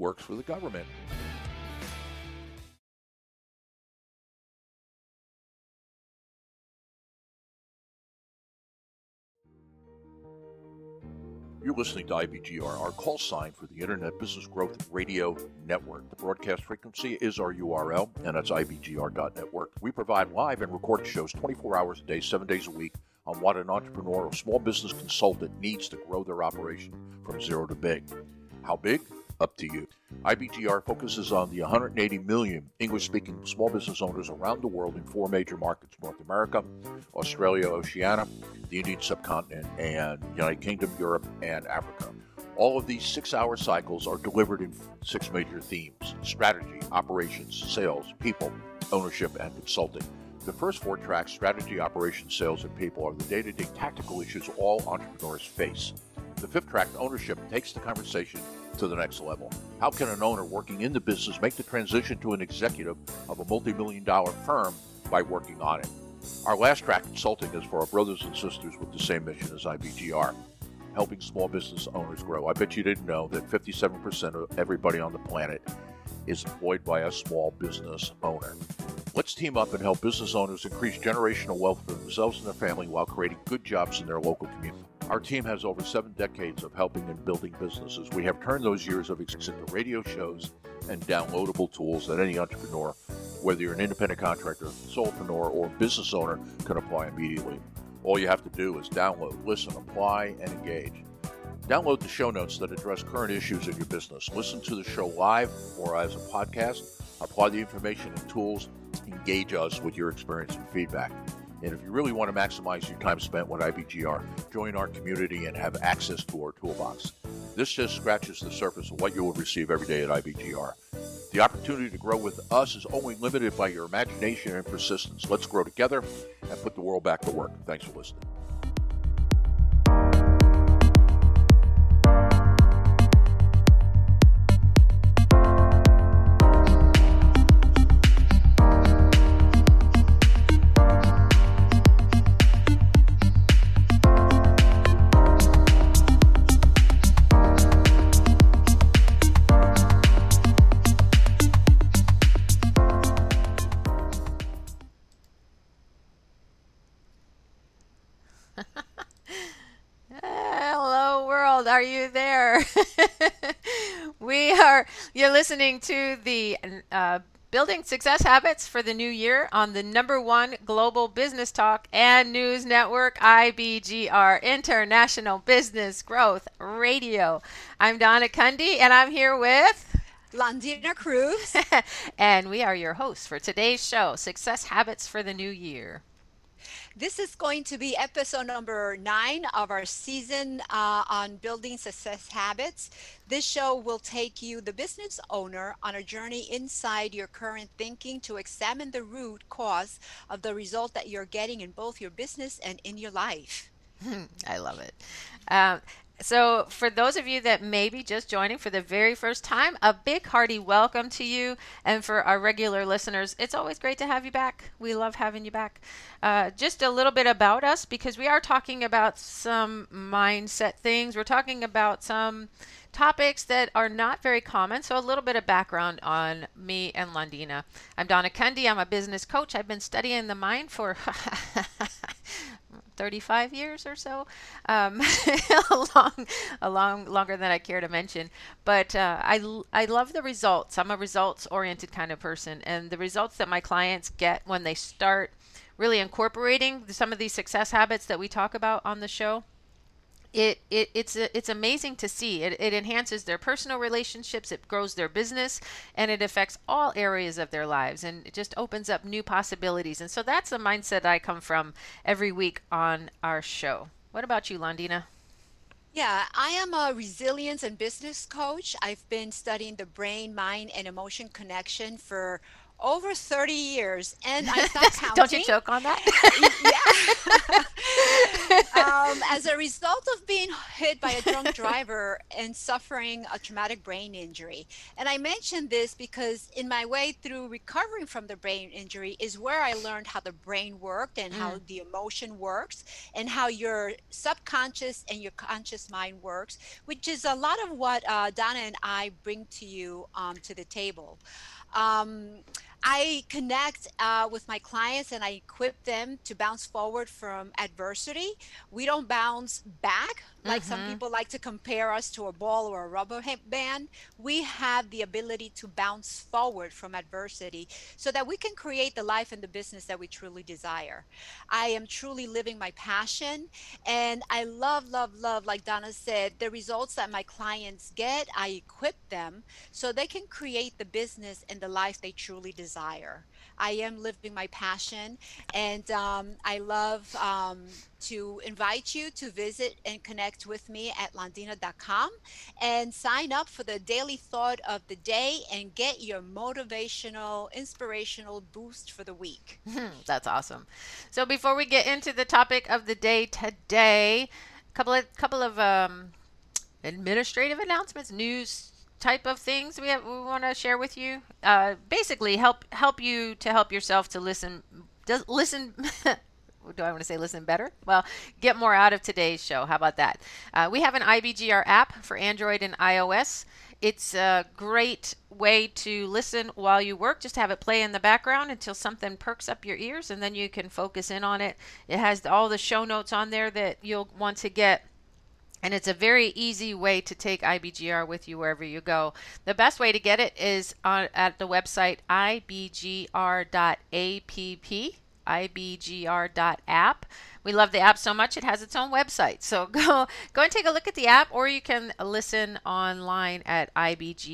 works for the government. You're listening to IBGR, our call sign for the Internet Business Growth Radio Network. The broadcast frequency is our URL, and that's IBGR.network. We provide live and recorded shows 24 hours a day, 7 days a week on what an entrepreneur or small business consultant needs to grow their operation from zero to big. How big? Up to you. IBGR focuses on the 180 million English speaking small business owners around the world in four major markets North America, Australia, Oceania, the Indian subcontinent, and United Kingdom, Europe, and Africa. All of these six hour cycles are delivered in six major themes strategy, operations, sales, people, ownership, and consulting. The first four tracks strategy, operations, sales, and people are the day to day tactical issues all entrepreneurs face. The fifth track, ownership, takes the conversation to the next level. How can an owner working in the business make the transition to an executive of a multi million dollar firm by working on it? Our last track, consulting, is for our brothers and sisters with the same mission as IBGR helping small business owners grow. I bet you didn't know that 57% of everybody on the planet is employed by a small business owner. Let's team up and help business owners increase generational wealth for themselves and their family while creating good jobs in their local community. Our team has over seven decades of helping and building businesses. We have turned those years of experience into radio shows and downloadable tools that any entrepreneur, whether you're an independent contractor, solopreneur, or business owner, can apply immediately. All you have to do is download, listen, apply, and engage. Download the show notes that address current issues in your business. Listen to the show live or as a podcast. Apply the information and tools. Engage us with your experience and feedback. And if you really want to maximize your time spent with IBGR, join our community and have access to our toolbox. This just scratches the surface of what you will receive every day at IBGR. The opportunity to grow with us is only limited by your imagination and persistence. Let's grow together and put the world back to work. Thanks for listening. Listening to the uh, Building Success Habits for the New Year on the number one global business talk and news network, IBGR, International Business Growth Radio. I'm Donna Kunde, and I'm here with. Londina Cruz. and we are your hosts for today's show, Success Habits for the New Year. This is going to be episode number nine of our season uh, on building success habits. This show will take you, the business owner, on a journey inside your current thinking to examine the root cause of the result that you're getting in both your business and in your life. I love it. Um, so, for those of you that may be just joining for the very first time, a big hearty welcome to you. And for our regular listeners, it's always great to have you back. We love having you back. Uh, just a little bit about us because we are talking about some mindset things. We're talking about some topics that are not very common. So, a little bit of background on me and Londina. I'm Donna Kunde. I'm a business coach. I've been studying the mind for 35 years or so, um, a long, a long, longer than I care to mention. But uh, I, I love the results. I'm a results-oriented kind of person, and the results that my clients get when they start really incorporating some of these success habits that we talk about on the show it, it it's uh, it's amazing to see. It, it enhances their personal relationships it grows their business and it affects all areas of their lives and it just opens up new possibilities. And so that's the mindset i come from every week on our show. What about you londina? Yeah, I am a resilience and business coach. I've been studying the brain, mind, and emotion connection for over 30 years and i stopped counting. Don't you choke on that? Yeah. Um, as a result of being hit by a drunk driver and suffering a traumatic brain injury. And i mentioned this because in my way through recovering from the brain injury is where i learned how the brain worked and mm. how the emotion works and how your subconscious and your conscious mind works which is a lot of what uh, donna and i bring to you um, to the table. Um, I connect uh, with my clients and I equip them to bounce forward from adversity. We don't bounce back like mm-hmm. some people like to compare us to a ball or a rubber band. We have the ability to bounce forward from adversity so that we can create the life and the business that we truly desire. I am truly living my passion and I love, love, love, like Donna said, the results that my clients get, I equip them so they can create the business and the life they truly desire desire. I am living my passion, and um, I love um, to invite you to visit and connect with me at londina.com and sign up for the daily thought of the day and get your motivational, inspirational boost for the week. That's awesome. So before we get into the topic of the day today, a couple of couple of um, administrative announcements, news type of things we have, we want to share with you. Uh, basically, help help you to help yourself to listen. Does listen. do I want to say listen better? Well, get more out of today's show. How about that? Uh, we have an IBGR app for Android and iOS. It's a great way to listen while you work. Just have it play in the background until something perks up your ears, and then you can focus in on it. It has all the show notes on there that you'll want to get and it's a very easy way to take IBGR with you wherever you go. The best way to get it is on, at the website ibgr.app, ibgr.app. We love the app so much it has its own website. So go go and take a look at the app or you can listen online at ibgr.network.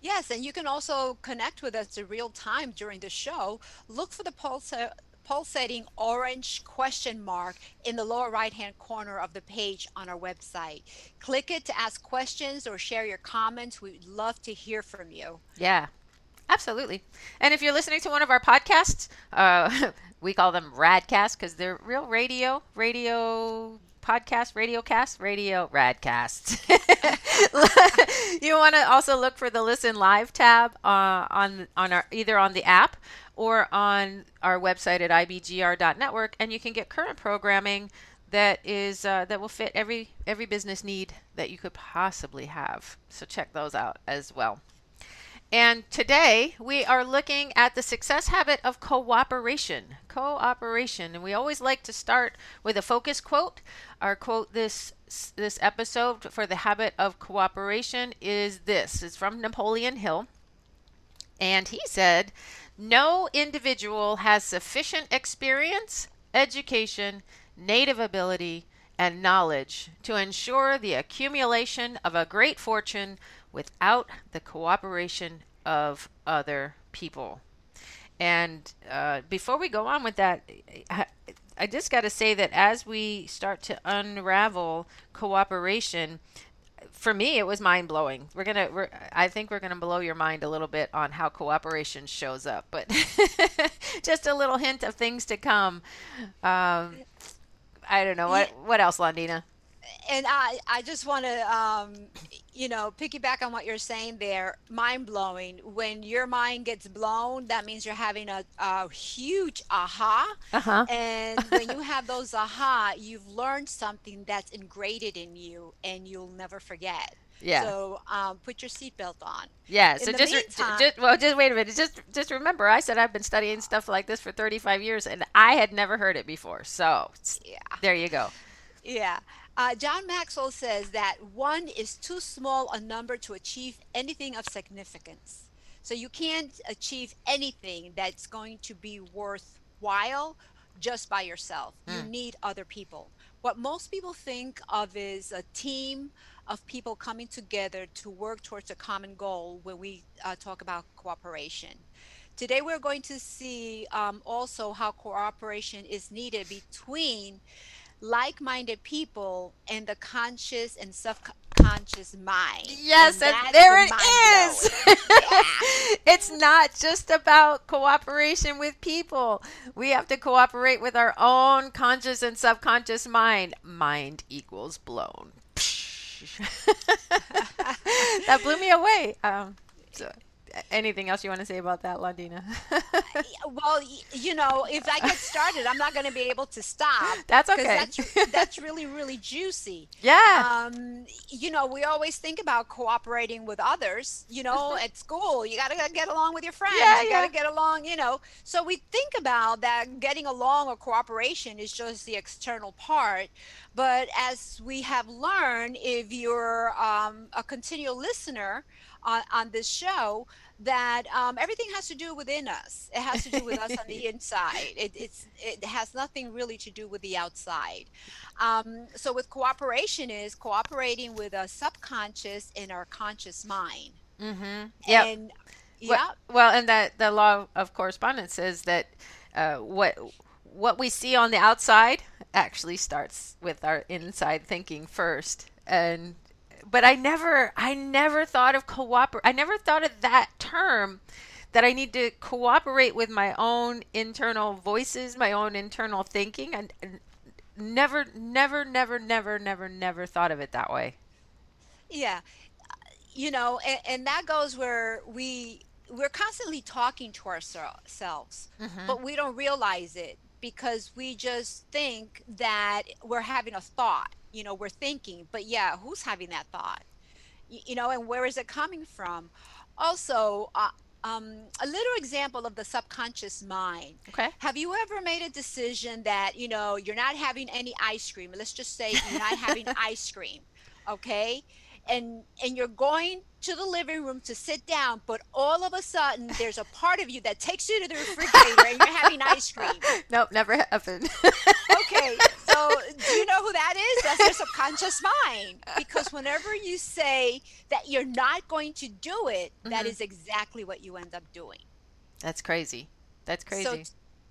Yes, and you can also connect with us in real time during the show. Look for the pulse uh, pulsating orange question mark in the lower right hand corner of the page on our website. Click it to ask questions or share your comments. We'd love to hear from you. Yeah, absolutely. And if you're listening to one of our podcasts, uh, we call them radcasts because they're real radio, radio podcast, radio cast, radio radcast. you want to also look for the listen live tab uh, on on our either on the app or on our website at ibgr.network, and you can get current programming that is uh, that will fit every every business need that you could possibly have. So check those out as well. And today we are looking at the success habit of cooperation. Cooperation, and we always like to start with a focus quote. Our quote this this episode for the habit of cooperation is this. It's from Napoleon Hill. And he said, no individual has sufficient experience, education, native ability, and knowledge to ensure the accumulation of a great fortune without the cooperation of other people. And uh, before we go on with that, I, I just got to say that as we start to unravel cooperation, for me, it was mind blowing. We're gonna, we're, I think we're gonna blow your mind a little bit on how cooperation shows up, but just a little hint of things to come. Um, I don't know what what else, Londina and I, I just want to, um, you know, piggyback on what you're saying there. Mind blowing. When your mind gets blown, that means you're having a, a huge aha. Uh-huh. And when you have those aha, you've learned something that's ingrained in you, and you'll never forget. Yeah. So um, put your seatbelt on. Yeah. In so just, meantime, just well, just wait a minute. Just just remember, I said I've been studying stuff like this for 35 years, and I had never heard it before. So yeah. there you go. Yeah. Uh, John Maxwell says that one is too small a number to achieve anything of significance. So you can't achieve anything that's going to be worthwhile just by yourself. Mm. You hmm. need other people. What most people think of is a team of people coming together to work towards a common goal when we uh, talk about cooperation. Today, we're going to see um, also how cooperation is needed between like minded people and the conscious and subconscious mind. Yes, and, and there it is. yeah. it's not just about cooperation with people. We have to cooperate with our own conscious and subconscious mind. Mind equals blown. that blew me away. Um, so anything else you want to say about that, Londina? well, you know, if I get started, I'm not going to be able to stop. That's okay. That's, that's really, really juicy. Yeah. Um, you know, we always think about cooperating with others. You know, at school, you got to get along with your friends. Yeah, you yeah. got to get along. You know, so we think about that getting along or cooperation is just the external part. But as we have learned, if you're um, a continual listener on, on this show, that um, everything has to do within us. It has to do with us on the inside. It, it's it has nothing really to do with the outside. Um, so with cooperation is cooperating with a subconscious and our conscious mind. Mm-hmm. Yeah. And yeah. Well, well, and that the law of correspondence says that uh, what what we see on the outside actually starts with our inside thinking first and but I never I never thought of cooperate. I never thought of that term that I need to cooperate with my own internal voices, my own internal thinking and never never never never never never thought of it that way. Yeah. You know, and, and that goes where we we're constantly talking to ourselves, mm-hmm. but we don't realize it because we just think that we're having a thought you know we're thinking but yeah who's having that thought you, you know and where is it coming from also uh, um, a little example of the subconscious mind. Okay. Have you ever made a decision that you know you're not having any ice cream? Let's just say you're not having ice cream, okay? And and you're going to the living room to sit down, but all of a sudden there's a part of you that takes you to the refrigerator and you're having ice cream. Nope, never happened. okay, so do you know who that is? That's your subconscious mind. Because whenever you say that you're not going to do it, mm-hmm. that is exactly what you end up doing. That's crazy. That's crazy. So t-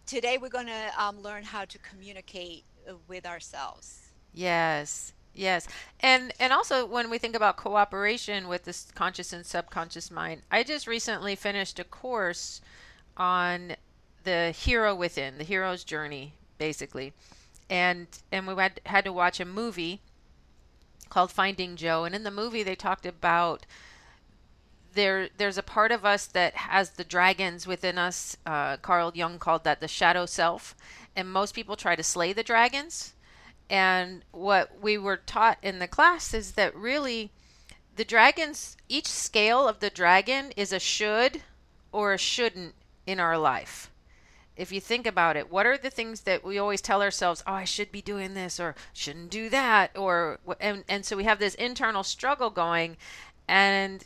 today we're going to um, learn how to communicate uh, with ourselves. Yes. Yes. And and also when we think about cooperation with this conscious and subconscious mind, I just recently finished a course on the hero within, the hero's journey basically. And and we had had to watch a movie called Finding Joe and in the movie they talked about there there's a part of us that has the dragons within us. Uh, Carl Jung called that the shadow self, and most people try to slay the dragons and what we were taught in the class is that really the dragons, each scale of the dragon is a should or a shouldn't in our life. If you think about it, what are the things that we always tell ourselves, oh, I should be doing this or shouldn't do that? Or, and, and so we have this internal struggle going. And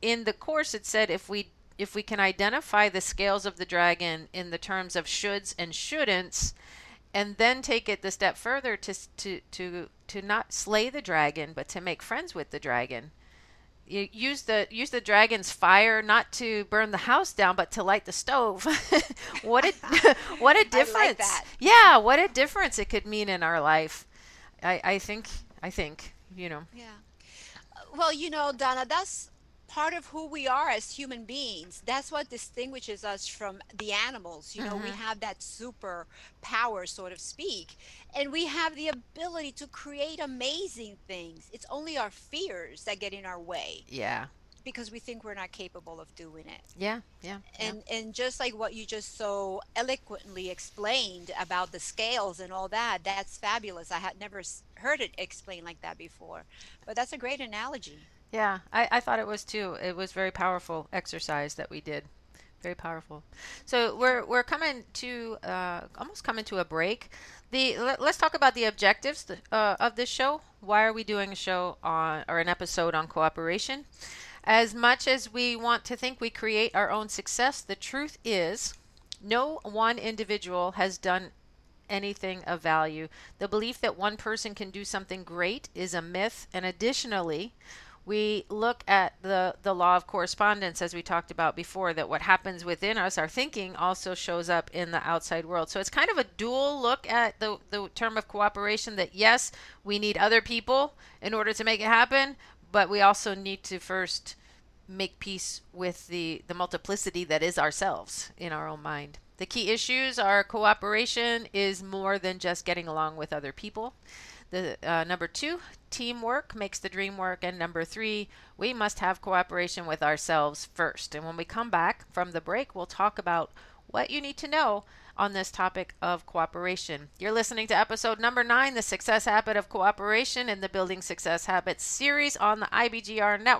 in the course, it said if we if we can identify the scales of the dragon in the terms of shoulds and shouldn'ts, and then take it the step further to to to to not slay the dragon but to make friends with the dragon. You use the use the dragon's fire not to burn the house down but to light the stove. What a what a difference. like yeah what a difference it could mean in our life. I i think i think you know. Yeah. Well you know donna that's part of who we are as human beings. That's what distinguishes us from the animals. You know, mm-hmm. we have that super power, so to speak, and we have the ability to create amazing things. It's only our fears that get in our way. Yeah. Because we think we're not capable of doing it. Yeah, yeah. And yeah. and just like what you just so eloquently explained about the scales and all that, that's fabulous. I had never heard it explained like that before. But that's a great analogy. Yeah, I, I thought it was too. It was very powerful exercise that we did. Very powerful. So we're we're coming to uh, almost coming to a break. The let, us talk about the objectives uh, of this show. Why are we doing a show on or an episode on cooperation? As much as we want to think we create our own success, the truth is, no one individual has done anything of value. The belief that one person can do something great is a myth, and additionally, we look at the the law of correspondence as we talked about before that what happens within us our thinking also shows up in the outside world so it's kind of a dual look at the the term of cooperation that yes we need other people in order to make it happen but we also need to first make peace with the the multiplicity that is ourselves in our own mind. The key issues are cooperation is more than just getting along with other people. The uh, number two, teamwork makes the dream work, and number three, we must have cooperation with ourselves first. And when we come back from the break, we'll talk about what you need to know on this topic of cooperation. You're listening to episode number nine, the success habit of cooperation in the Building Success Habits series on the IBGR network.